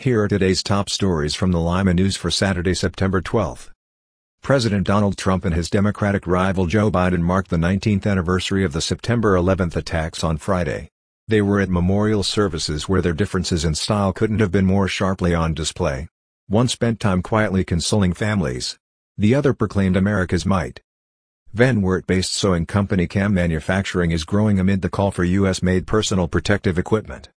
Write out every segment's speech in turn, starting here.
Here are today's top stories from the Lima News for Saturday, September 12. President Donald Trump and his Democratic rival Joe Biden marked the 19th anniversary of the September 11 attacks on Friday. They were at memorial services where their differences in style couldn't have been more sharply on display. One spent time quietly consoling families. The other proclaimed America's might. Van Wert-based sewing company CAM Manufacturing is growing amid the call for U.S.-made personal protective equipment.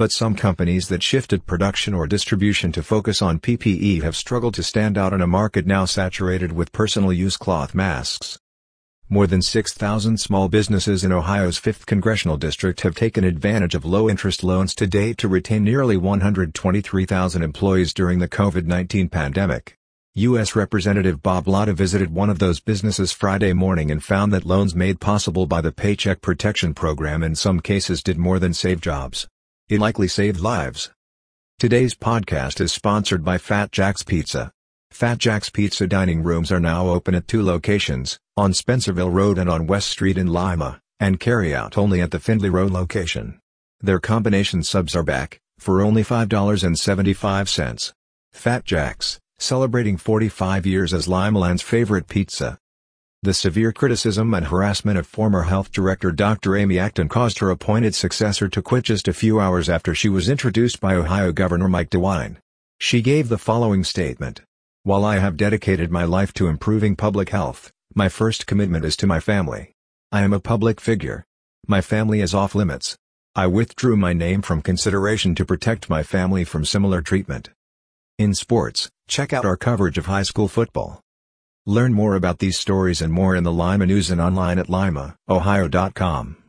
But some companies that shifted production or distribution to focus on PPE have struggled to stand out in a market now saturated with personal use cloth masks. More than 6,000 small businesses in Ohio's 5th Congressional District have taken advantage of low-interest loans to date to retain nearly 123,000 employees during the COVID-19 pandemic. U.S. Representative Bob Latta visited one of those businesses Friday morning and found that loans made possible by the Paycheck Protection Program in some cases did more than save jobs. It likely saved lives. Today's podcast is sponsored by Fat Jack's Pizza. Fat Jack's Pizza dining rooms are now open at two locations, on Spencerville Road and on West Street in Lima, and carry out only at the Findlay Road location. Their combination subs are back, for only $5.75. Fat Jack's, celebrating 45 years as Limaland's favorite pizza. The severe criticism and harassment of former health director Dr. Amy Acton caused her appointed successor to quit just a few hours after she was introduced by Ohio Governor Mike DeWine. She gave the following statement. While I have dedicated my life to improving public health, my first commitment is to my family. I am a public figure. My family is off limits. I withdrew my name from consideration to protect my family from similar treatment. In sports, check out our coverage of high school football. Learn more about these stories and more in the Lima News and online at limaohio.com.